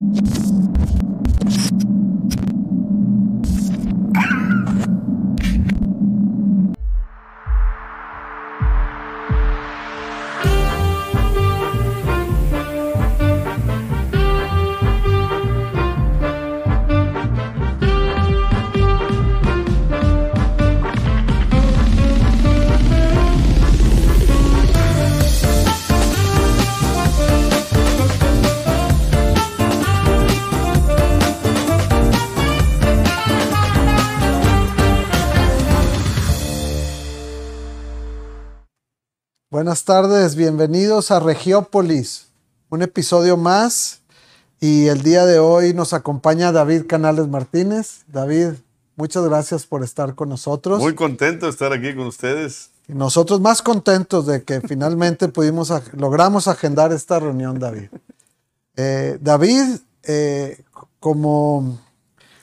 you Buenas tardes, bienvenidos a Regiópolis, un episodio más y el día de hoy nos acompaña David Canales Martínez. David, muchas gracias por estar con nosotros. Muy contento de estar aquí con ustedes. Y nosotros más contentos de que finalmente pudimos, logramos agendar esta reunión, David. Eh, David, eh, como,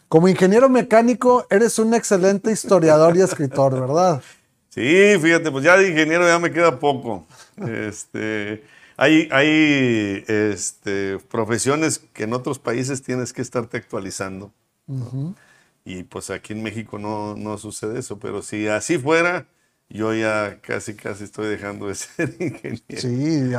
como ingeniero mecánico, eres un excelente historiador y escritor, ¿verdad? Sí, fíjate, pues ya de ingeniero ya me queda poco. Este, hay hay este, profesiones que en otros países tienes que estarte actualizando. Y pues aquí en México no, no sucede eso, pero si así fuera, yo ya casi, casi estoy dejando de ser ingeniero. Sí,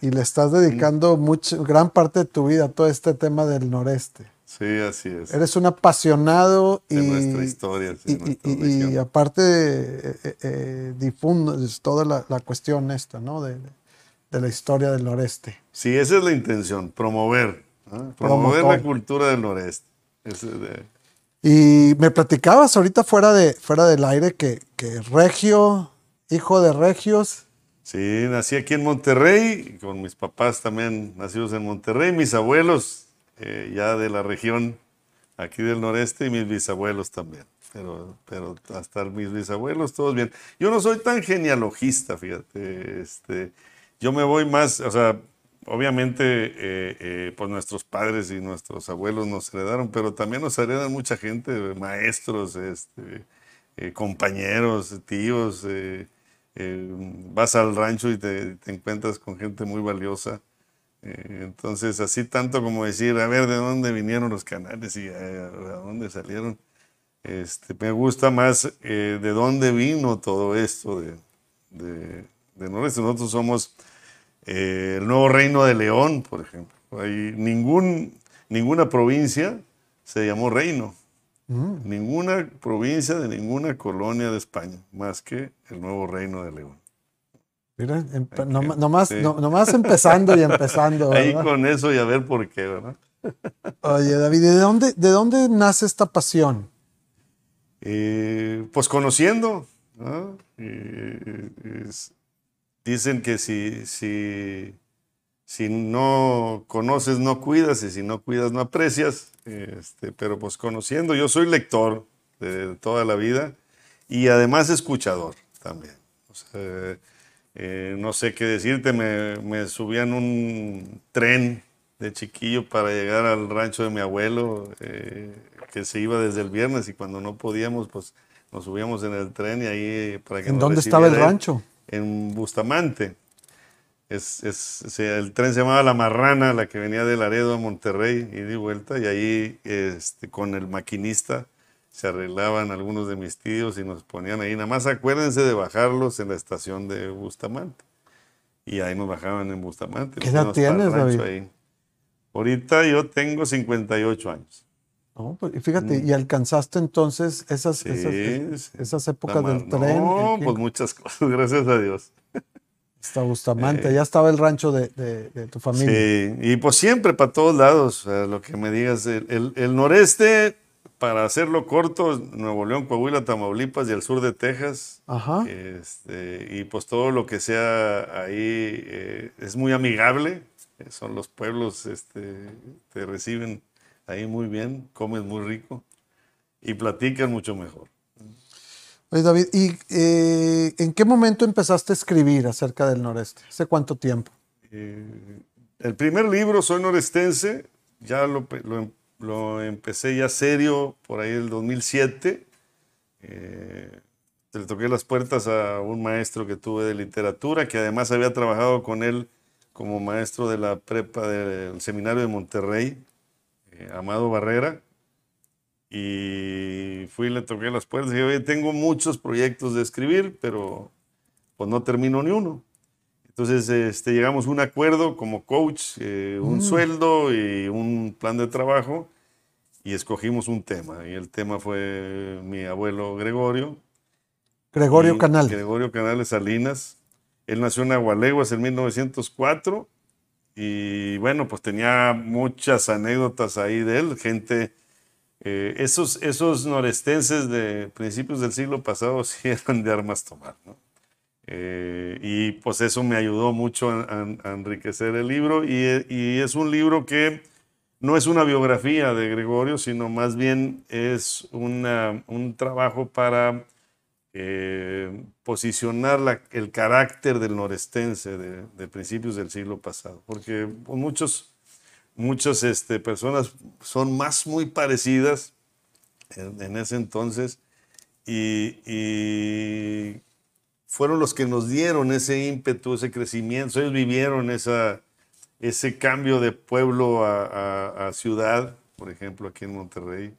y, le estás dedicando mucho, gran parte de tu vida a todo este tema del noreste. Sí, así es. Eres un apasionado y, nuestra historia. y, aparte eh, eh, difundes toda la, cuestión esta, ¿no? De, la historia del noreste. Sí, esa es la intención, promover, promover la cultura del noreste. Y me platicabas ahorita fuera, de, fuera del aire que, que Regio, hijo de Regios. Sí, nací aquí en Monterrey, con mis papás también nacidos en Monterrey, mis abuelos eh, ya de la región aquí del noreste y mis bisabuelos también. Pero, pero hasta mis bisabuelos, todos bien. Yo no soy tan genealogista, fíjate. Este, yo me voy más, o sea, obviamente, eh, eh, pues nuestros padres y nuestros abuelos nos heredaron, pero también nos heredan mucha gente, maestros, este, compañeros, tíos. vas al rancho y te, te encuentras con gente muy valiosa. Eh, entonces, así tanto como decir, a ver, ¿de dónde vinieron los canales y a, dónde salieron? Este, me gusta más eh, de dónde vino todo esto de, de, Nosotros somos eh, el nuevo reino de León, por ejemplo. Hay ningún, ninguna provincia se llamó reino. Mm. Ninguna provincia de ninguna colonia de España, más que el nuevo reino de León. Mira, nomás, empezando y empezando. Ahí con eso y a ver por qué, ¿verdad? Oye, David, ¿de dónde, de dónde nace esta pasión? Eh, pues conociendo. Eh, dicen que si, si, si no conoces, no cuidas, y si no cuidas, no aprecias. Este, pero pues conociendo, yo soy lector de toda la vida y además escuchador también. O sea, eh, no sé qué decirte, me, me subían un tren de chiquillo para llegar al rancho de mi abuelo, eh, que se iba desde el viernes y cuando no podíamos, pues nos subíamos en el tren y ahí para que ¿En dónde estaba el rancho? En Bustamante. Es, es, el tren se llamaba La Marrana, la que venía de Laredo a Monterrey y di vuelta, y ahí este, con el maquinista se arreglaban algunos de mis tíos y nos ponían ahí. Nada más acuérdense de bajarlos en la estación de Bustamante. Y ahí nos bajaban en Bustamante. ¿Qué edad tienes, David? Ahorita yo tengo 58 años. No, pues, fíjate, mm. ¿y alcanzaste entonces esas, esas, épocas del tren? No, pues muchas cosas, gracias a Dios. Hasta Bustamante, eh, ya estaba el rancho de, tu familia. Sí, y pues siempre para todos lados, lo que me digas. el, el noreste para hacerlo corto, Nuevo León, Coahuila, Tamaulipas y el sur de Texas. Ajá. Este, y pues todo lo que sea ahí eh, es muy amigable. Son los pueblos, este, te reciben ahí muy bien, comes muy rico y platican mucho mejor. Oye, David, ¿y eh, en qué momento empezaste a escribir acerca del noreste? ¿Hace cuánto tiempo? Eh, el primer libro, Soy Norestense, ya lo, lo lo empecé ya serio por ahí el 2007. Eh, le toqué las puertas a un maestro que tuve de literatura, que además había trabajado con él como maestro de la prepa del seminario de Monterrey. eh, Amado Barrera, y fui y le toqué las puertas y dije, oye, tengo muchos proyectos de escribir, pero pues no termino ni uno. Entonces este, llegamos a un acuerdo como coach, eh, un Mm. sueldo y un plan de trabajo y escogimos un tema. Y el tema fue mi abuelo Gregorio. Gregorio Canal. Gregorio Canales Salinas. Él nació en Agualeguas en 1904 y bueno, pues tenía muchas anécdotas ahí de él, gente... eh, esos, esos norestenses de principios del siglo pasado sí eran de armas tomar, ¿no? Eh, y pues eso me ayudó mucho a, a- a enriquecer el libro. Y, y es un libro que no es una biografía de Gregorio, sino más bien es una- un trabajo para eh, posicionar la- el carácter del norestense de, de principios del siglo pasado, porque pues, muchos, muchas este, personas son más muy parecidas en, en ese entonces. Y, y fueron los que nos dieron ese ímpetu, ese crecimiento. Ellos vivieron esa, ese cambio de pueblo a, ciudad, por ejemplo, aquí en Monterrey.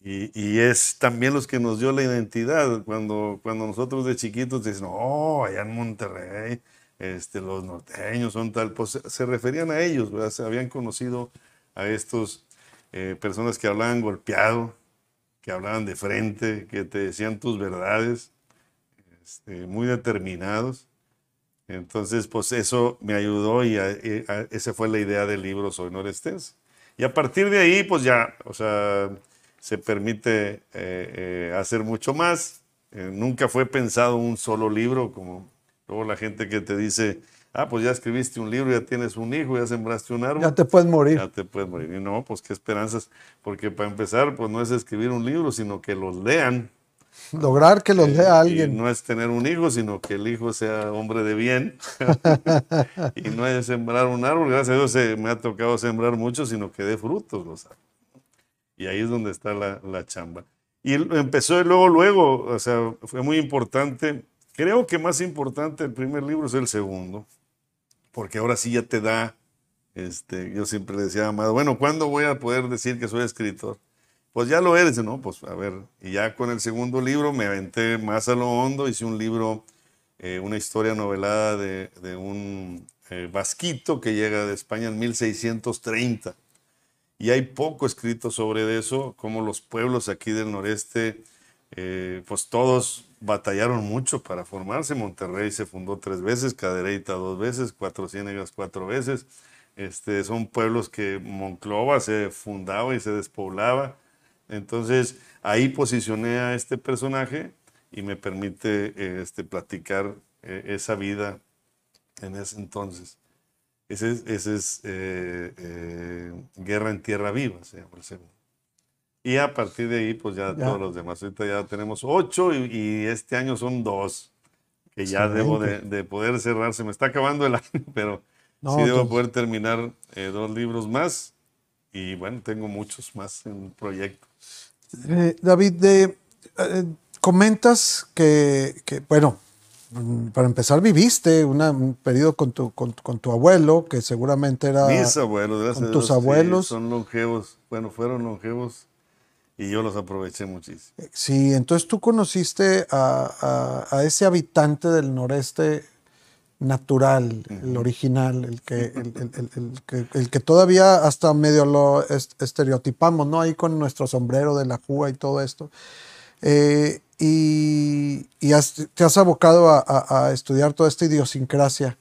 Y, y es también los que nos dio la identidad. Cuando, cuando nosotros de chiquitos dicen, oh, allá en Monterrey, este, los norteños son tal, pues se, se referían a ellos, ¿verdad? Se habían conocido a estos eh, personas que hablaban golpeado, que hablaban de frente, que te decían tus verdades este, muy determinados. Entonces, pues eso me ayudó y, a- y a- esa fue la idea del libro Soy Norestense. Y a partir de ahí, pues ya, o sea, se permite eh, eh, hacer mucho más. Eh, nunca fue pensado un solo libro, como luego la gente que te dice, ah, pues ya escribiste un libro, ya tienes un hijo, ya sembraste un árbol Ya te puedes morir. ya te puedes morir. Y no, pues qué esperanzas, porque para empezar, pues no es escribir un libro, sino que los lean. Lograr que los lea Y alguien. no es tener un hijo, sino que el hijo sea hombre de bien. y no es sembrar un árbol, gracias a Dios eh, me ha tocado sembrar mucho, sino que dé frutos los árboles. Y ahí es donde está la, la chamba. Y empezó luego, luego, o sea, fue muy importante. Creo que más importante el primer libro es el segundo, porque ahora sí ya te da, este, yo siempre le decía a Amado, bueno, ¿cuándo voy a poder decir que soy escritor? Pues ya lo eres, ¿no? Pues a ver, y ya con el segundo libro me aventé más a lo hondo, hice un libro, eh, una historia novelada de, de un eh, vasquito que llega de España en 1630. Y hay poco escrito sobre eso, como los pueblos aquí del noreste, eh, pues todos batallaron mucho para formarse. Monterrey se fundó tres veces, Cadereyta dos veces, Cuatro Ciénegas cuatro veces. Este, son pueblos que Monclova se fundaba y se despoblaba. Entonces ahí posicioné a este personaje y me permite eh, este, platicar eh, esa vida en ese entonces. Ese es, ese es eh, eh, Guerra en Tierra Viva, se llama el segundo. Y a partir de ahí, pues ya, Ya. todos los demás. Ahorita ya tenemos ocho y, y este año son dos, que ya debo de, poder cerrar. Se me está acabando el año, pero No, sí debo entonces- poder terminar eh, dos libros más. Y bueno, tengo muchos más en proyecto. Eh, David, de, eh, comentas que, que, bueno, para empezar viviste una- un periodo con tu, con, con tu abuelo, que seguramente era... Mis abuelos, gracias con a tus sí, abuelos. son longevos. Bueno, fueron longevos y yo los aproveché muchísimo. Sí, entonces tú conociste a, a- a ese habitante del noreste natural, el original, el que, el, que, el que todavía hasta medio lo est- estereotipamos, ¿no? Ahí con nuestro sombrero de la juga y todo esto. Eh, y y has- te has abocado a, a- a estudiar toda esta idiosincrasia.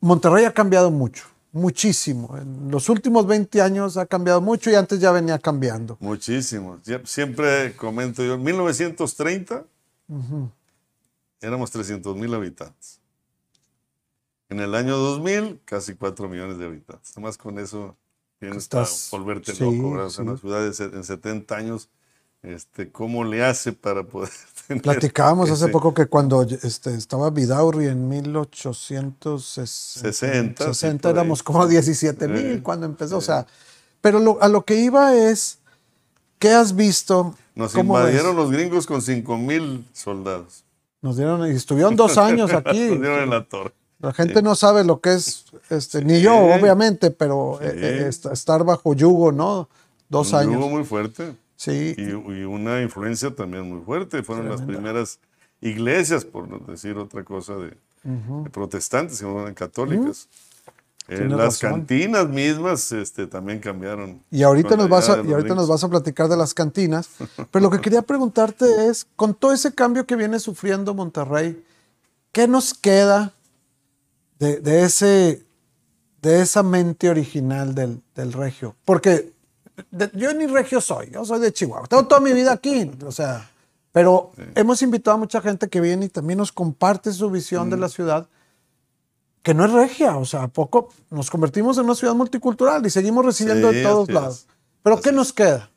Monterrey ha cambiado mucho, muchísimo. En los últimos 20 años ha cambiado mucho y antes ya venía cambiando. Muchísimo. Sie- Siempre comento yo, en 1930 éramos 300 mil habitantes. En el año 2000, casi 4 millones de habitantes. Además con eso tienes Estás- para volverte sí, loco. O sea, sí. Una ciudad de en 70 años, este, ¿cómo le hace para poder tener Platicábamos hace ese- poco que cuando este, estaba Vidaurri en 1860, 60, sí, 60, por ahí. éramos como 17 Eh, mil cuando empezó. O sea, pero lo- a lo que iba es, ¿qué has visto? Nos ¿Cómo ves? invadieron los gringos con 5 mil soldados. Nos dieron, y estuvieron dos años aquí. Nos dieron en la torre. La gente no sabe lo que es, este, ni yo, obviamente, pero eh, eh, estar bajo yugo, ¿no? Dos Un años. yugo muy fuerte. Sí. Y, y una influencia también muy fuerte. Fueron las primeras iglesias, por decir otra cosa, de, de protestantes, que no eran católicas. Eh, Tienes las razón. cantinas mismas este, también cambiaron. Y ahorita, nos vas, a, y ahorita nos vas a platicar de las cantinas. Pero lo que quería preguntarte es, con todo ese cambio que viene sufriendo Monterrey, ¿qué nos queda de, de ese, de esa mente original del, del regio? Porque de- yo ni regio soy, yo soy de Chihuahua. Tengo toda mi vida aquí, o sea, pero hemos invitado a mucha gente que viene y también nos comparte su visión de la ciudad que no es regia, o sea, a poco nos convertimos en una ciudad multicultural y seguimos recibiendo Sí, de todos lados. Pero ¿qué nos queda?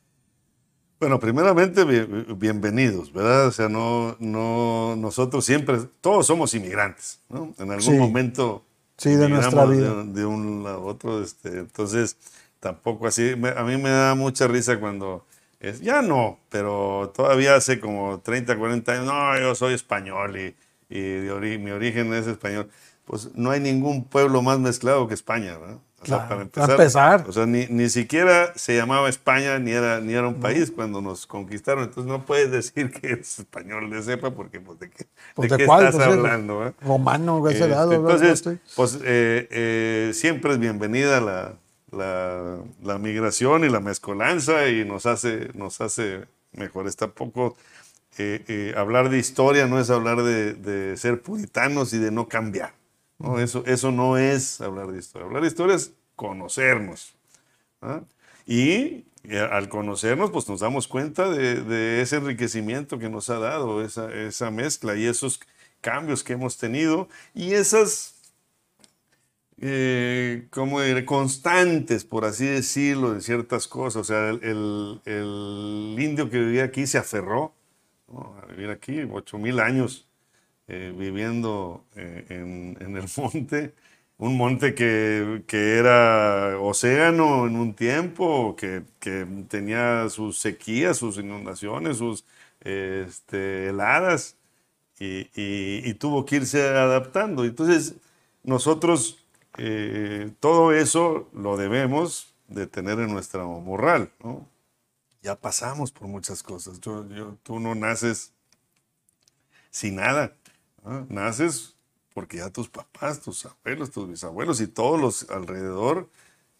Bueno, primeramente, bien- bienvenidos, ¿verdad? O sea, no, no, nosotros siempre, todos somos inmigrantes, ¿no? En algún Sí. momento. Sí, de nuestra vida. De, de un a otro, este, entonces, tampoco así. me- A mí me da mucha risa cuando, es, ya no, pero todavía hace como 30, 40 años, no, yo soy español y, y de ori- mi origen es español. Pues no hay ningún pueblo más mezclado que España, ¿verdad? Sea, Claro, para empezar. o sea, ni, ni siquiera se llamaba España, ni era, ni era un país cuando nos conquistaron. Entonces no puedes decir que es español de cepa, porque pues de qué, Pues, de ¿de qué cuál? estás Pues, hablando. eh? Romano, de ese Este, lado, entonces, pues eh, eh, siempre es bienvenida la, la, la migración y la mezcolanza y nos hace, nos hace mejores. Tampoco eh, eh, hablar de historia no es hablar de, de ser puritanos y de no cambiar. ¿No? Eso, eso no es hablar de historia. Hablar de historia es conocernos. Y al conocernos, pues nos damos cuenta de, ese enriquecimiento que nos ha dado, esa, esa mezcla y esos cambios que hemos tenido y esas, eh, como constantes, por así decirlo, de ciertas cosas. O sea, el, el- indio que vivía aquí se aferró a vivir aquí, ocho mil años eh, viviendo eh, en, el monte, un monte que, que era océano en un tiempo, que, que tenía sus sequías, sus inundaciones, sus este, heladas, y, y- tuvo que irse adaptando. Entonces, nosotros eh, todo eso lo debemos de tener en nuestra morral, ¿no? Ya pasamos por muchas cosas. Tú no naces sin nada. ¿No? Naces porque ya tus papás, tus abuelos, tus bisabuelos y todos los alrededor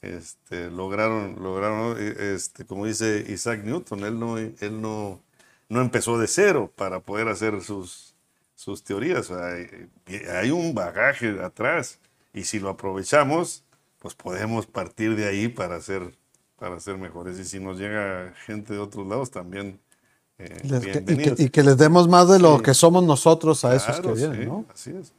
este, lograron, lograron este, como dice Isaac Newton, él no, él no, no empezó de cero para poder hacer sus, sus teorías. Hay, un bagaje atrás y si lo aprovechamos, pues podemos partir de ahí para ser, para ser mejores. Y si nos llega gente de otros lados, también eh, Les- y, que, y que les demos más de lo Sí. que somos nosotros a esos que Claro, vienen, sí, ¿no? Así es.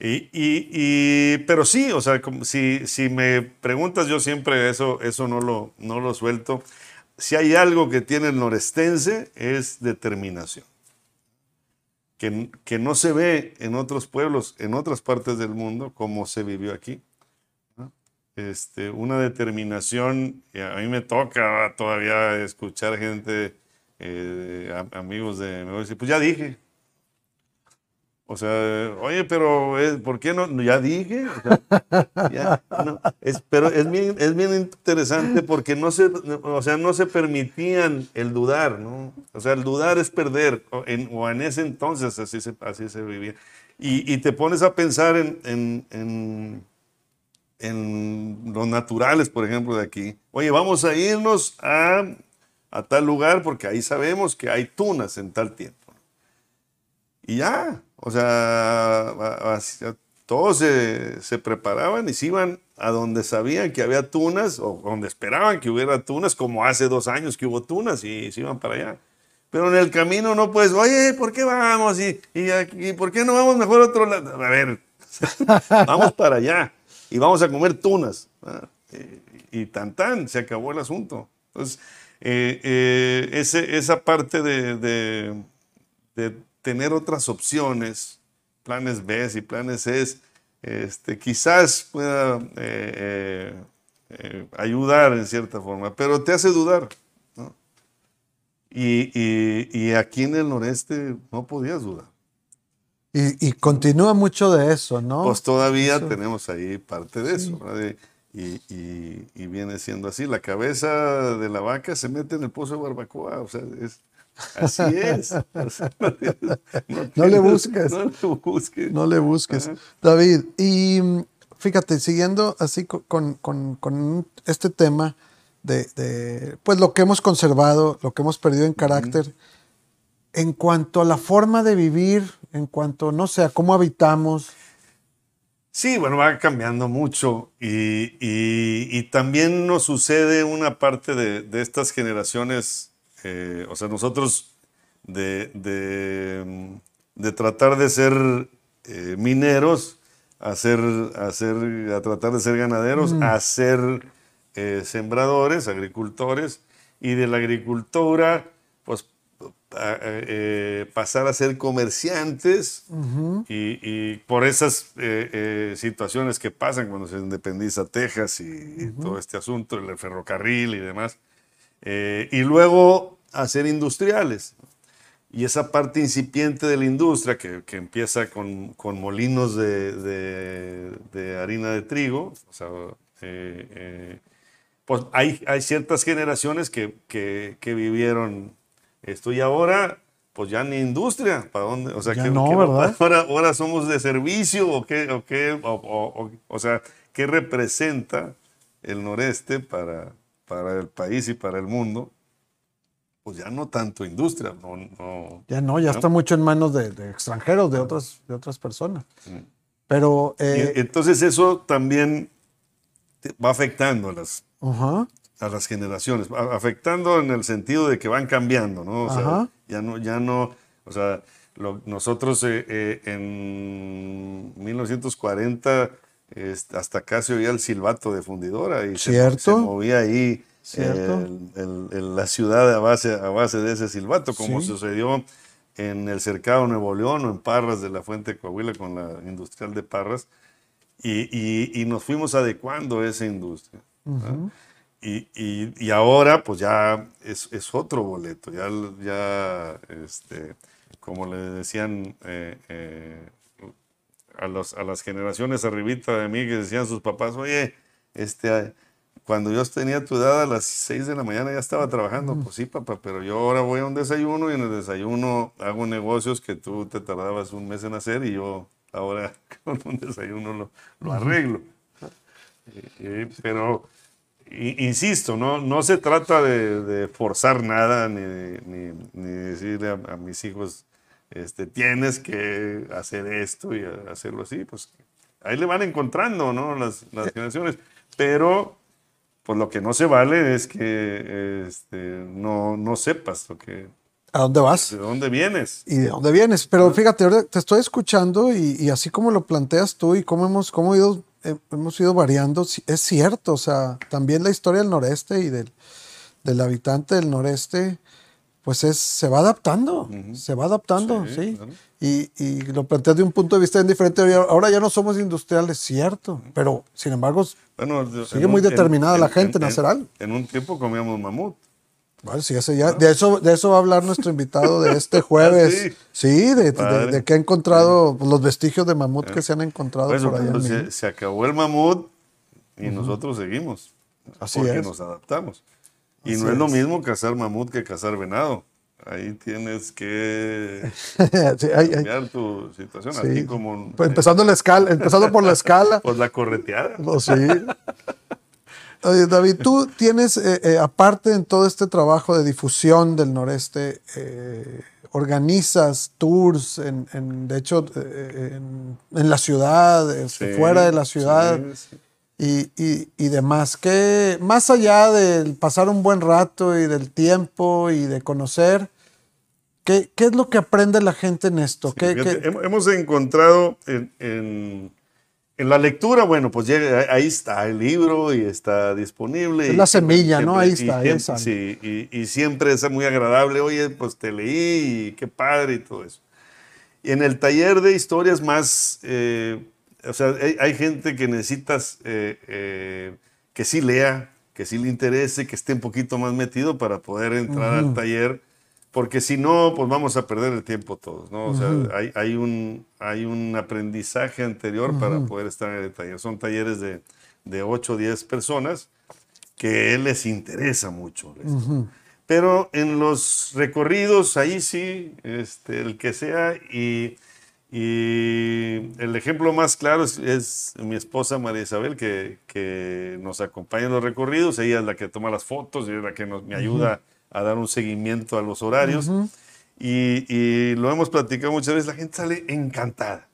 Y, y- y- pero sí, o sea, si, si me preguntas, yo siempre eso, eso no, lo, no lo suelto. Si hay algo que tiene el norestense es determinación, que, que no se ve en otros pueblos, en otras partes del mundo, como se vivió aquí. Este, una determinación, y a mí me toca todavía escuchar gente, eh, a- amigos de, pues ya dije, o sea, oye, pero eh, ¿por qué no? Ya dije. O sea, ya, no, es, pero es bien, es bien interesante porque no se, o sea, no se permitían el dudar, ¿no? O sea, el dudar es perder, o en, o en ese entonces así se, así se vivía. Y, y te pones a pensar en, en, en, en los naturales, por ejemplo, de aquí. Oye, vamos a irnos a, a tal lugar porque ahí sabemos que hay tunas en tal tiempo. Y ya, o sea, todos se, se preparaban y se iban a donde sabían que había tunas o donde esperaban que hubiera tunas, como hace dos años que hubo tunas y se iban para allá. Pero en el camino no puedes, oye, ¿por qué vamos? ¿Y, y, aquí- por qué no vamos mejor a otro lado? A ver, vamos para allá y vamos a comer tunas. ¿verdad? Y, y tan tan, se acabó el asunto. Entonces, eh, eh, ese- esa parte de, de- de tener otras opciones, planes B y planes C, este, quizás pueda eh, eh, eh, ayudar en cierta forma, pero te hace dudar. ¿no? Y, y- y aquí en el noreste no podías dudar. Y, y continúa mucho de eso, ¿no? Pues todavía tenemos ahí parte de eso. ¿verdad? Y, y- y viene siendo así. La cabeza de la vaca se mete en el pozo de barbacoa. O sea, es, así es. No, tienes- No le busques. No le busques. No le busques. David, y mm, fíjate, siguiendo así co- con, con- con este tema de, de, pues lo que hemos conservado, lo que hemos perdido en carácter, en cuanto a la forma de vivir, en cuanto, no sé, a cómo habitamos, Sí, bueno, va cambiando mucho y, y- y también nos sucede una parte de, de estas generaciones, eh, o sea, nosotros de, de, mm, de tratar de ser eh, mineros, a, ser, a, ser- a tratar de ser ganaderos, a ser eh, sembradores, agricultores, y de la agricultura, pues eh, pasar a ser comerciantes y, y por esas eh, eh, situaciones que pasan cuando se independiza Texas y, y todo este asunto, el ferrocarril y demás, eh, y luego a ser industriales. Y esa parte incipiente de la industria que, que empieza con, con molinos de, de- de harina de trigo, o sea, eh, eh, pues hay, hay ciertas generaciones que, que- que vivieron esto y ahora, pues ya ni industria, ¿para dónde? O sea, Ya que, no, ¿verdad? ahora, ahora somos de servicio o qué, o qué, o, o- o- o sea, ¿qué representa el noreste para, para el país y para el mundo? Pues ya no tanto industria, no, no, ya no, ya está mucho en manos de, de extranjeros, de otras, de otras personas. Pero, eh, entonces eso también va afectando a las, ajá, a las generaciones, afectando en el sentido de que van cambiando, ¿no? O sea, ya no, ya no, o sea, lo- nosotros eh, eh, en 1940 este, hasta acá se oía el silbato de fundidora y se- Cierto. Se, movía ahí el- el- el- la ciudad a base, a base de ese silbato, como Sí. sucedió en el Cercado Nuevo León o en Parras de la Fuente de Coahuila con la industrial de Parras. Y, y- y nos fuimos adecuando a esa industria. ¿verdad? Y, y- y ahora pues ya es, es otro boleto, ya, ya este, como le decían eh, eh, a, los, a las generaciones arribita de mí que decían sus papás, oye, este, cuando yo tenía tu edad a las 6 de la mañana ya estaba trabajando, pues sí papá, pero yo ahora voy a un desayuno y en el desayuno hago negocios que tú te tardabas un mes en hacer y yo ahora con un desayuno lo, lo arreglo. Eh, eh, pero insisto, no, no se trata de, de forzar nada ni, ni, ni decirle a, a mis hijos, este, tienes que hacer esto y hacerlo así. Pues ahí le van encontrando ¿no? las, las generaciones. Pero pues lo que no se vale es que este, no, no sepas lo que, ¿a dónde vas? de dónde vienes. y de dónde vienes. Pero fíjate, te estoy escuchando y, y así como lo planteas tú y cómo hemos, cómo ido, hemos ido variando, es cierto. O sea, también la historia del noreste y del, del habitante del noreste, pues es, se va adaptando, se va adaptando, sí. Sí, claro. Y, y lo planteas de un punto de vista bien diferente. Ahora ya no somos industriales, cierto. Pero, sin embargo, Bueno, Sigue en muy determinada la gente en hacer algo. En un tiempo comíamos mamut. Vale, sí, ese ya, de, eso, de eso va a hablar nuestro invitado de este jueves. Ah, sí, de, de- de que ha encontrado pues, los vestigios de mamut que se han encontrado Bueno, por allá. se, acabó el mamut y nosotros seguimos. Así porque es. nos adaptamos. Y Así no es lo mismo cazar mamut que cazar venado. Ahí tienes que Sí, hay- hay- cambiar tu situación. sí. Así como Pues empezando, la escala, empezando por la escala. pues la correteada. Pues sí. Oye, David, tú tienes, eh, eh, aparte en todo este trabajo de difusión del noreste, eh, organizas tours, en, en- de hecho, en, en la ciudad, este, Sí, fuera de la ciudad. sí, sí. y, y- y demás. Que más allá del pasar un buen rato y del tiempo y de conocer, ¿qué, qué es lo que aprende la gente en esto? ¿Qué- Fíjate, qué- hem- Hemos encontrado en, en- en la lectura, bueno, pues llega, ahí está el libro y está disponible. Es y la siempre- semilla, ¿no? Ahí está, ahí está. Sí, y, y siempre es muy agradable. Oye, pues te leí y qué padre y todo eso. Y en el taller de historias más, eh, o sea, hay, hay gente que necesitas eh, eh, que sí lea, que sí le interese, que esté un poquito más metido para poder entrar al taller, porque si no, pues vamos a perder el tiempo todos, ¿no? O sea, hay, hay, un, hay un aprendizaje anterior para poder estar en el taller. Son talleres de, de 8 o 10 personas que les interesa mucho. Pero en los recorridos, ahí sí, este, el que sea, y, y el ejemplo más claro es, mi esposa María Isabel, que, que, nos acompaña en los recorridos, ella es la que toma las fotos y es la que nos, me ayuda a dar un seguimiento a los horarios. y, y, lo hemos platicado muchas veces, la gente sale encantada,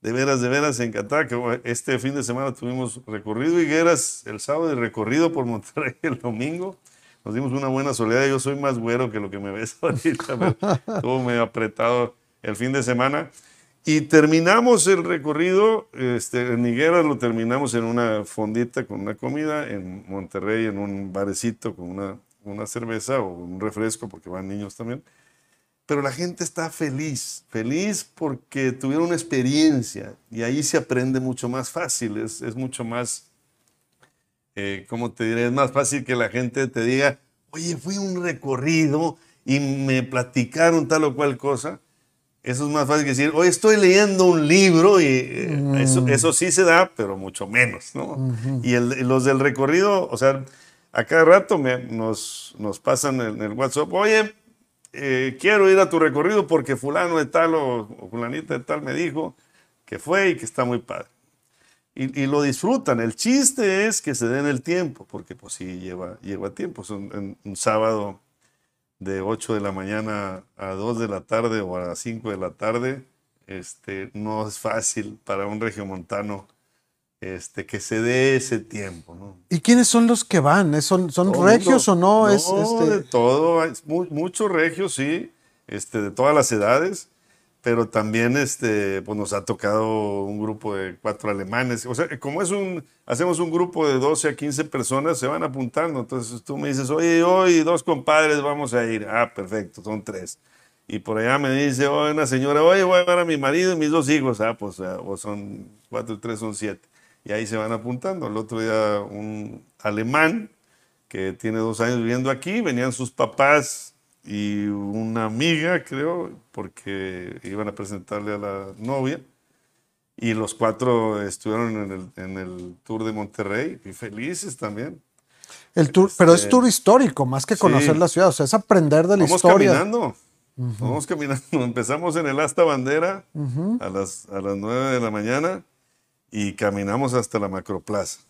de veras, de veras encantada, que este fin de semana tuvimos recorrido Higueras el sábado y recorrido por Monterrey el domingo nos dimos una buena soledad. Yo soy más güero que lo que me ves ahorita. Estuvo medio apretado el fin de semana. Y terminamos el recorrido, este, en Higueras lo terminamos en una fondita con una comida, en Monterrey en un barecito con una, una cerveza o un refresco, porque van niños también. Pero la gente está feliz, feliz porque tuvieron una experiencia y ahí se aprende mucho más fácil, es, es mucho más eh, ¿cómo te diré? Es más fácil que la gente te diga, oye, fui un recorrido y me platicaron tal o cual cosa. Eso es más fácil que decir, oye, estoy leyendo un libro y eh, mm. eso, sí se da, pero mucho menos, ¿no? Y los del recorrido, o sea, a cada rato nos, nos pasan en el WhatsApp, oye, eh, quiero ir a tu recorrido porque fulano de tal o, fulanita de tal me dijo que fue y que está muy padre y, lo disfrutan. El chiste es que se den el tiempo, porque pues sí lleva, lleva tiempo. Un, sábado de 8 de la mañana a 2 de la tarde o a 5 de la tarde, este, no es fácil para un regiomontano este, que se dé ese tiempo. ¿no? ¿Y quiénes son los que van? ¿Son, son regios o no? no es, este... de todo. muchos regios, sí, este, de todas las edades pero también este, pues nos ha tocado un grupo de cuatro alemanes. O sea, como es un, hacemos un grupo de 12 a 15 personas, se van apuntando. Entonces tú me dices, oye, hoy dos compadres vamos a ir. Ah, perfecto, son tres. Y por allá me dice, oye, una señora, oye, voy a ver a mi marido y mis dos hijos. Ah, pues o son cuatro y tres son siete. Y ahí se van apuntando. El otro día un alemán que tiene dos años viviendo aquí, venían sus papás y una amiga, creo, porque iban a presentarle a la novia. Y los cuatro estuvieron en el, en el tour de Monterrey y felices también. El tour, pero es este, tour histórico, más que conocer la ciudad, o sea, es aprender de la Vamos historia. Caminando. Vamos caminando. Empezamos en el Asta Bandera a, las, a las 9 de la mañana y caminamos hasta la Macroplaza.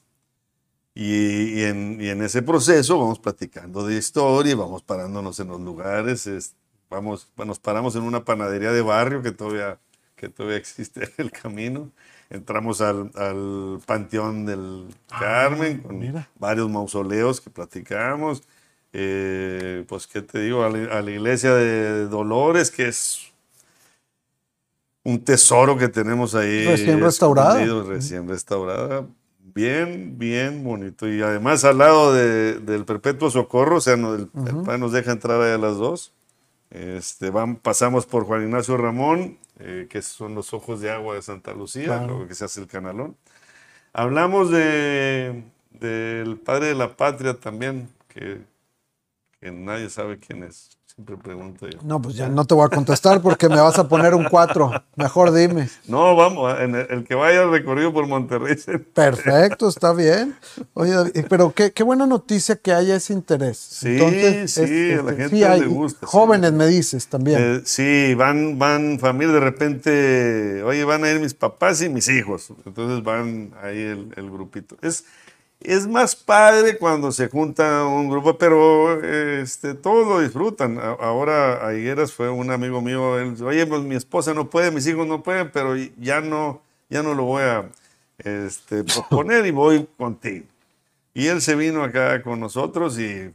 Y, en, ese proceso vamos platicando de historia, vamos parándonos en los lugares, vamos, nos paramos en una panadería de barrio que todavía, que todavía existe en el camino. Entramos al, Panteón del ah, Carmen con varios mausoleos que platicamos. Eh, pues, ¿qué te digo? A la, iglesia de Dolores, que es un tesoro que tenemos ahí. Recién restaurada. Recién restaurada bien, bien bonito. Y además al lado del Perpetuo Socorro, o sea, el, padre nos deja entrar a las dos. Este, van, pasamos por Juan Ignacio Ramón, eh, que son los ojos de agua de Santa Lucía, lo que se hace el canalón. Hablamos de, del padre de la patria también, que, que nadie sabe quién es. Siempre pregunto yo. No, pues ya no te voy a contestar porque me vas a poner un 4. Mejor dime. No, vamos, el, que vaya recorrido por Monterrey. Perfecto, está bien. Oye, pero qué, qué buena noticia que haya ese interés. Sí, sí, a la este, gente le gusta. Jóvenes me dices también. Eh, sí, van, van familias de repente, oye, van a ir mis papás y mis hijos. Entonces van ahí el, el grupito. Es, es más padre cuando se junta un grupo, pero este, todos lo disfrutan. Ahora a Higueras fue un amigo mío, él dice, oye, pues mi esposa no puede, mis hijos no pueden, pero ya no, ya no lo voy a este, proponer y voy contigo. Y él se vino acá con nosotros y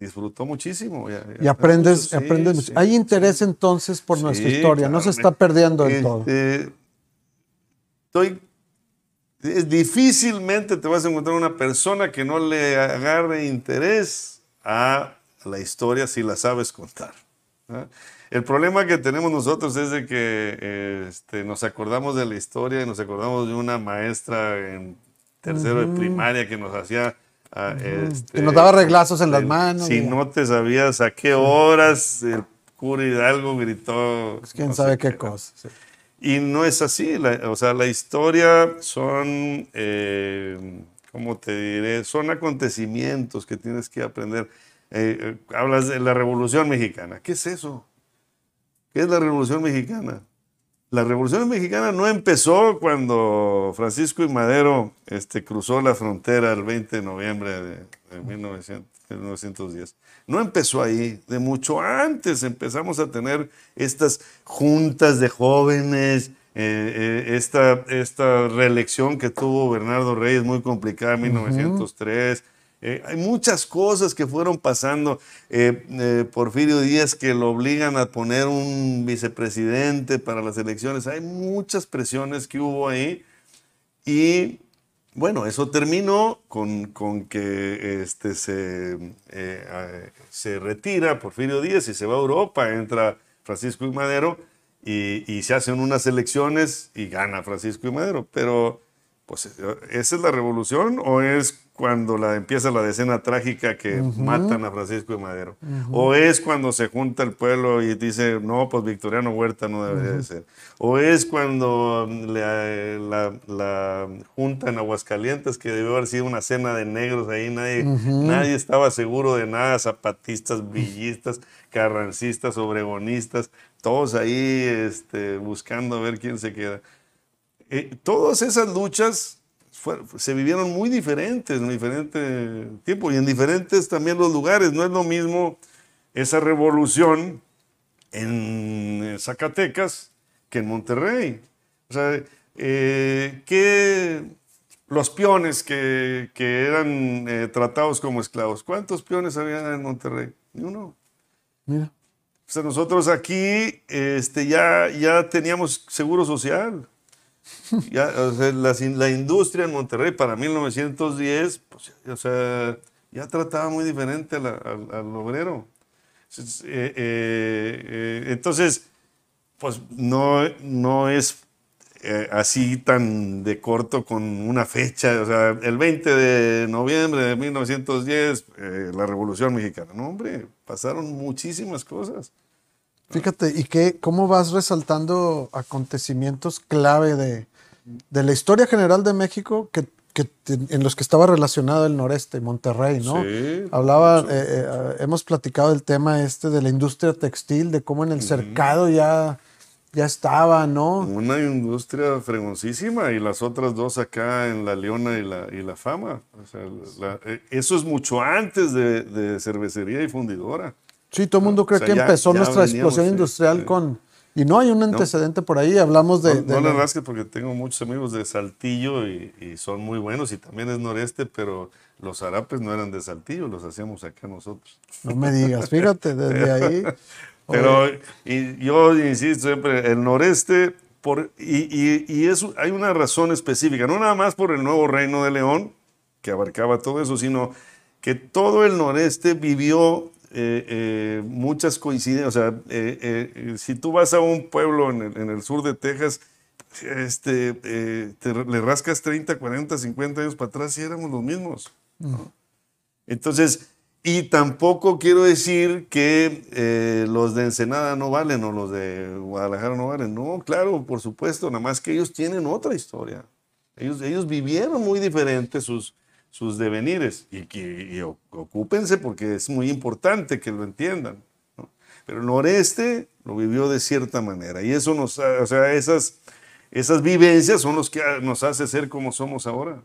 disfrutó muchísimo. y aprendes, aprendes Hay interés entonces por nuestra historia, no se está perdiendo del todo. Este, estoy difícilmente te vas a encontrar una persona que no le agarre interés a la historia si la sabes contar. El problema que tenemos nosotros es de que este, nos acordamos de la historia y nos acordamos de una maestra en tercero de primaria que nos hacía... Ah, este, que nos daba reglazos en las manos. Si no te sabías a qué horas, Cura Hidalgo gritó. Pues, quién sabe qué, cosa. Y no es así. o sea, la historia son, eh, ¿cómo te diré? Son acontecimientos que tienes que aprender. Eh, eh, hablas de la Revolución Mexicana. ¿Qué es eso? ¿Qué es la Revolución Mexicana? La Revolución Mexicana no empezó cuando Francisco y Madero este, cruzó la frontera el 20 de noviembre de, 1910. No empezó ahí, de mucho antes empezamos a tener estas juntas de jóvenes, eh, eh, esta, esta reelección que tuvo Bernardo Reyes muy complicada en 1903. Eh, hay muchas cosas que fueron pasando. Porfirio Díaz que lo obligan a poner un vicepresidente para las elecciones. Hay muchas presiones que hubo ahí. Y bueno, eso terminó con, con que este, se, se retira Porfirio Díaz y se va a Europa. Entra Francisco y Madero y, y se hacen unas elecciones y gana Francisco y Madero. Pero, pues, ¿esa es la revolución o es cuando la, empieza la decena trágica que matan a Francisco de Madero. O es cuando se junta el pueblo y dice, no, pues Victoriano Huerta no debería de ser. O es cuando la, la, junta en Aguascalientes, que debió haber sido una cena de negros ahí, nadie, nadie estaba seguro de nada, zapatistas, villistas, carrancistas, obregonistas, todos ahí este, buscando ver quién se queda. Eh, todas esas luchas se vivieron muy diferentes en diferente tiempo y en diferentes también los lugares. No es lo mismo esa revolución en Zacatecas que en Monterrey. O sea, eh, que los peones que, eran eh, tratados como esclavos, ¿cuántos peones había en Monterrey? Ni uno. Mira. O sea, nosotros aquí este, ya, ya teníamos seguro social. Ya, la, industria en Monterrey para 1910, pues, o sea, ya trataba muy diferente al, obrero. Eh, eh, eh, entonces, pues no, no es así tan de corto con una fecha. O sea, el 20 de noviembre de 1910, la Revolución Mexicana. No, hombre, pasaron muchísimas cosas. Fíjate, ¿y qué, cómo vas resaltando acontecimientos clave de, de la historia general de México que, en los que estaba relacionado el noreste, Monterrey, ¿no? Sí, Hablaba, eh, eh, hemos platicado del tema este de la industria textil, de cómo en el cercado ya, ya estaba, ¿no? Una industria fregoncísima y las otras dos acá en La Leona y La, y la Fama. Eh, eso es mucho antes de, cervecería y fundidora. Sí, todo el mundo cree que empezó nuestra explosión industrial con y no hay un antecedente por ahí, hablamos de... No, no le porque tengo muchos amigos de Saltillo y, son muy buenos y también es noreste, pero los harapes no eran de Saltillo, los hacíamos acá nosotros. No me digas, fíjate, desde ahí... pero y yo insisto siempre, el noreste, por, y, y, eso, hay una razón específica, no nada más por el nuevo reino de León, que abarcaba todo eso, sino que todo el noreste vivió eh, eh, muchas coincidencias. O sea, eh, si tú vas a un pueblo en el, sur de Texas, este, le rascas 30, 40, 50 años para atrás y éramos los mismos. Entonces, y tampoco quiero decir que los de Ensenada no valen o los de Guadalajara no valen. No, claro, por supuesto, nada más que ellos tienen otra historia. Ellos, ellos vivieron muy diferente sus, sus devenires y, que ocúpense porque es muy importante que lo entiendan. Pero el noreste lo vivió de cierta manera y eso nos, o sea, esas, esas vivencias son los que nos hace ser como somos ahora.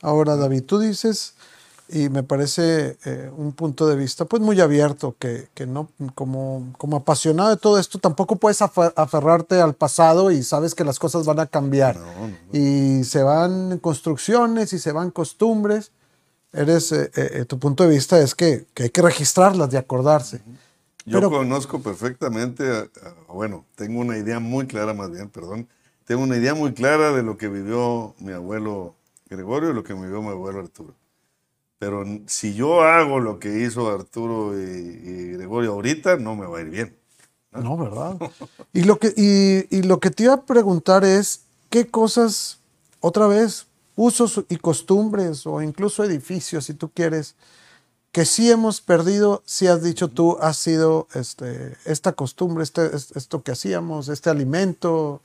Ahora, David, tú dices, y me parece eh, un punto de vista pues muy abierto, que, que, no, como, como apasionado de todo esto, tampoco puedes aferrarte al pasado y sabes que las cosas van a cambiar. Y se van construcciones y se van costumbres. Eres, eh, eh, tu punto de vista es que, que, hay que registrarlas y acordarse. Yo conozco perfectamente, bueno, tengo una idea muy clara más bien, perdón, tengo una idea muy clara de lo que vivió mi abuelo Gregorio y lo que vivió mi abuelo Arturo. Pero si yo hago lo que hizo Arturo y, Gregorio ahorita, no me va a ir bien. No, ¿verdad? y, lo que, y, lo que te iba a preguntar es, ¿qué cosas, otra vez, usos y costumbres o incluso edificios, si tú quieres, que sí hemos perdido, sí has dicho tú, ha sido este, esta costumbre, este, es- esto que hacíamos, este alimento.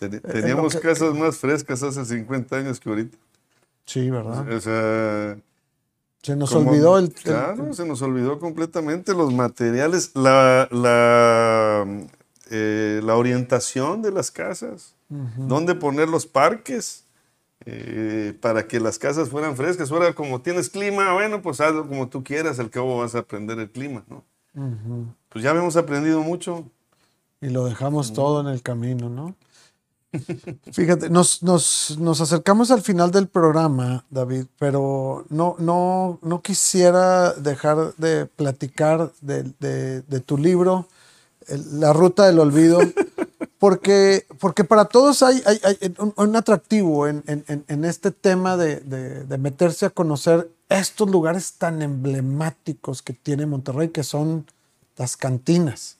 Eh, Teníamos que- casas más frescas hace 50 años que ahorita. Sí, ¿verdad? O sea, Se nos como- olvidó el... el- Claro, se nos olvidó completamente los materiales, la, la, eh, la orientación de las casas, dónde poner los parques eh, para que las casas fueran frescas. Ahora, como tienes clima, bueno, pues hazlo como tú quieras, al cabo vas a aprender el clima, ¿no? Pues ya hemos aprendido mucho. Y lo dejamos todo en el camino, ¿no? Fíjate, nos, nos, nos acercamos al final del programa, David, pero no, no, no quisiera dejar de platicar de, de- de tu libro, La Ruta del Olvido, porque, porque para todos hay, hay- hay un, un atractivo en, en- en- este tema de, de- de meterse a conocer estos lugares tan emblemáticos que tiene Monterrey, que son las cantinas.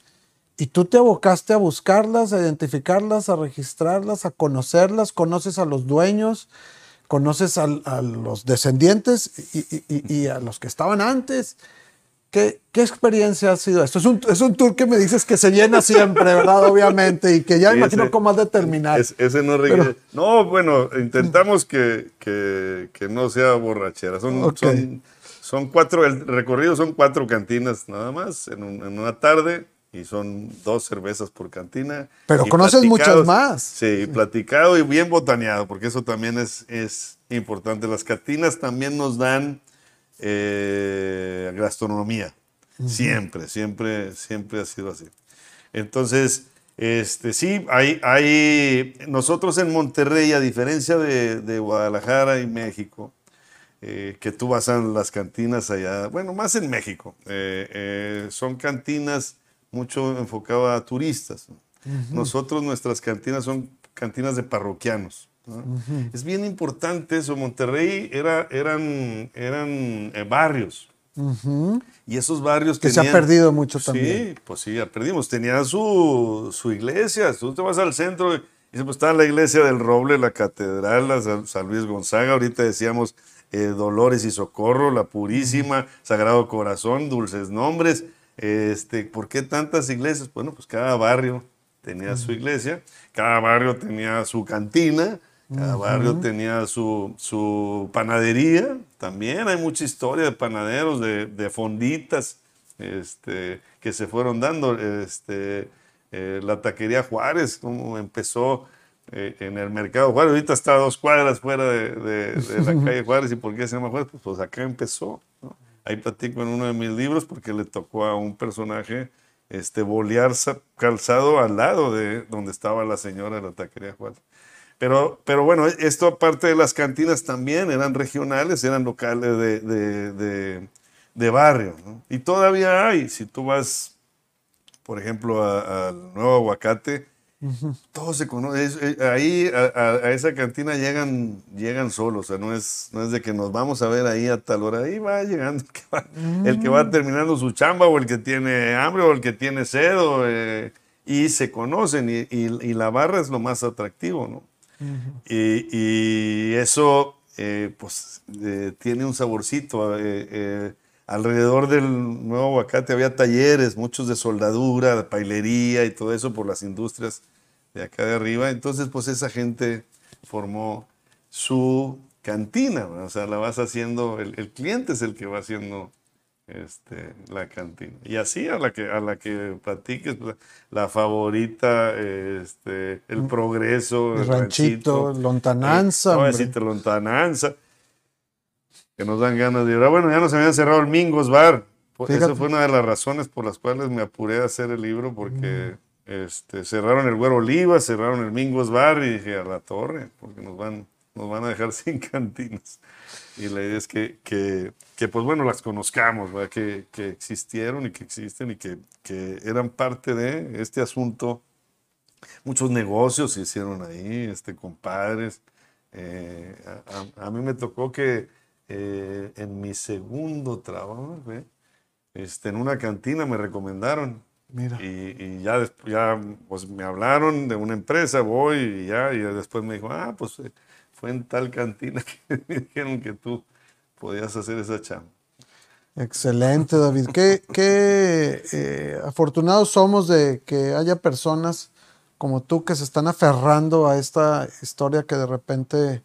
Y tú te abocaste a buscarlas, a identificarlas, a registrarlas, a conocerlas, conoces a los dueños, conoces al- a, los descendientes y, y- y- a los que estaban antes. ¿Qué, qué experiencia ha sido esto? Es un, es un tour que me dices que se llena siempre, ¿verdad? Obviamente, y que ya Sí, imagino ese- cómo has de terminar. Es- ese no requiere- No, bueno, intentamos que, que- que no sea borrachera. Son, Ok. son, son cuatro, el recorrido son cuatro cantinas nada más en, un- en una tarde y son dos cervezas por cantina. Pero conoces muchas más. Sí, platicado y bien botaneado, porque eso también es, es importante. Las cantinas también nos dan eh, gastronomía. Siempre, siempre, siempre ha sido así. Entonces, este, sí, hay, hay, nosotros en Monterrey, a diferencia de, de Guadalajara y México, eh, que tú vas a las cantinas allá, bueno, más en México, eh, son cantinas mucho enfocadas a turistas. ¿no? Nosotros, nuestras cantinas son cantinas de parroquianos. ¿no? Es bien importante eso. Monterrey era, eran, eran eh, barrios. Y esos barrios Que se ha perdido mucho también. Sí, pues sí, ya perdimos. Tenían su, su iglesia. Tú te vas al centro y dices, pues está la iglesia del Roble, la catedral, la San, San Luis Gonzaga. Ahorita decíamos eh, Dolores y Socorro, la Purísima, Sagrado Corazón, Dulces Nombres. Este, ¿Por qué tantas iglesias? Bueno, pues cada barrio tenía su iglesia, cada barrio tenía su cantina, cada barrio tenía su, su panadería. También hay mucha historia de panaderos, de, de fonditas este, que se fueron dando. Este, eh, la taquería Juárez, como empezó eh, en el mercado Juárez. Ahorita está a dos cuadras fuera de, de- de la calle Juárez. ¿Y por qué se llama Juárez? Pues, pues acá empezó. ¿no? Ahí platico en uno de mis libros porque le tocó a un personaje este, bolear calzado al lado de donde estaba la señora de la taquería Juárez. Pero, pero bueno, esto aparte de las cantinas también eran regionales, eran locales de, de, barrio. Y todavía hay, si tú vas, por ejemplo, al Nuevo Aguacate, todo se conoce. es- eh, ahí a, esa cantina llegan, llegan solos, o sea, no es, no es de que nos vamos a ver ahí a tal hora. Ahí va llegando el que va, el que va terminando su chamba o el que tiene hambre o el que tiene sed. o, eh, y se conocen y, y- y la barra es lo más atractivo, ¿no? Y, y eso, eh, pues, eh, tiene un saborcito. Alrededor del nuevo aguacate había talleres, muchos de soldadura, de pailería y todo eso por las industrias de acá de arriba. Entonces, pues, esa gente formó su cantina. ¿verdad? O sea, la vas haciendo, el, el cliente es el que va haciendo este, la cantina. Y así a la que, a la que platiques, pues, la favorita, este, el progreso, El ranchito, lontananza, Eh, no, decirte lontananza. Que nos dan ganas de llorar. Bueno, ya nos habían cerrado el Mingos Bar. Pues, Fíjate. Esa fue una de las razones por las cuales me apuré a hacer el libro, porque Mm. este, cerraron el Güero Oliva, cerraron el Mingos Bar y dije a la torre, porque nos van, nos van a dejar sin cantinas. Y la idea es que, que, que, pues bueno, las conozcamos, ¿verdad? Que, que existieron y que existen y que, que eran parte de este asunto. Muchos negocios se hicieron ahí, este, compadres. Eh, a, a- a mí me tocó que eh, en mi segundo trabajo, ¿ve? este, en una cantina me recomendaron. Mira. Y, y ya ya, pues me hablaron de una empresa, voy y ya, y después me dijo, ah, pues eh, fue en tal cantina que me dijeron que tú podías hacer esa chamba. Excelente, David. Qué, qué eh, afortunados somos de que haya personas como tú que se están aferrando a esta historia que de repente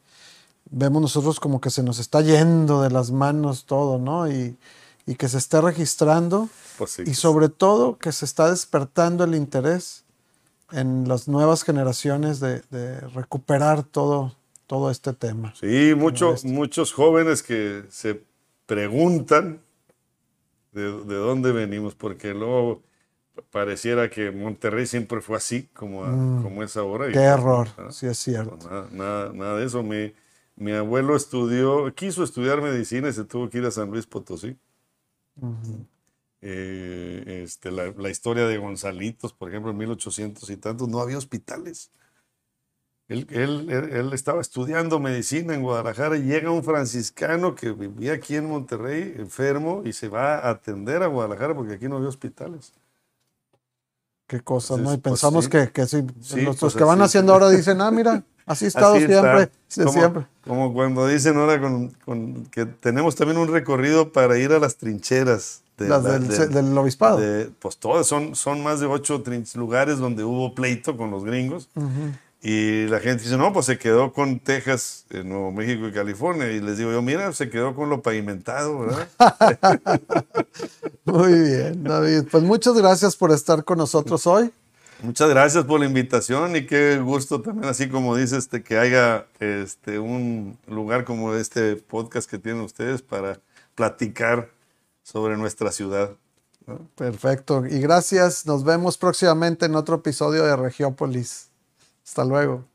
vemos nosotros como que se nos está yendo de las manos todo, ¿no? Y, y que se esté registrando Pues sí. y sobre todo que se está despertando el interés en las nuevas generaciones de, de recuperar todo, todo este tema. Sí, muchos muchos jóvenes que se preguntan de, de dónde venimos, porque luego pareciera que Monterrey siempre fue así, como, a- como es ahora. y Mm. Qué pues, error, ¿no? sí es cierto. Nada, nada, nada de eso. Mi, mi abuelo estudió, quiso estudiar medicina y se tuvo que ir a San Luis Potosí. Eh, este, la, la historia de Gonzalitos, por ejemplo, en 1800 y tantos, no había hospitales. Él, él- él- estaba estudiando medicina en Guadalajara y llega un franciscano que vivía aquí en Monterrey, enfermo, y se va a atender a Guadalajara porque aquí no había hospitales. Qué cosas, ¿no? Y pues, pensamos sí. que, que sí, Sí, los pues, que van haciendo ahora dicen, ah, mira, así he estado Así siempre, Como, siempre. como cuando dicen ahora con, con- que tenemos también un recorrido para ir a las trincheras. de Las la- del, del- del obispado. de- pues todas son, son más de ocho lugares donde hubo pleito con los gringos. Y la gente dice, no, pues se quedó con Texas, Nuevo México y California. Y les digo yo, mira, se quedó con lo pavimentado, ¿verdad? Muy bien, David. Pues muchas gracias por estar con nosotros hoy. Muchas gracias por la invitación y qué gusto también, así como dices, este, que haya este, un lugar como este podcast que tienen ustedes para platicar sobre nuestra ciudad. Perfecto. Y gracias. Nos vemos próximamente en otro episodio de Regiópolis. Hasta luego.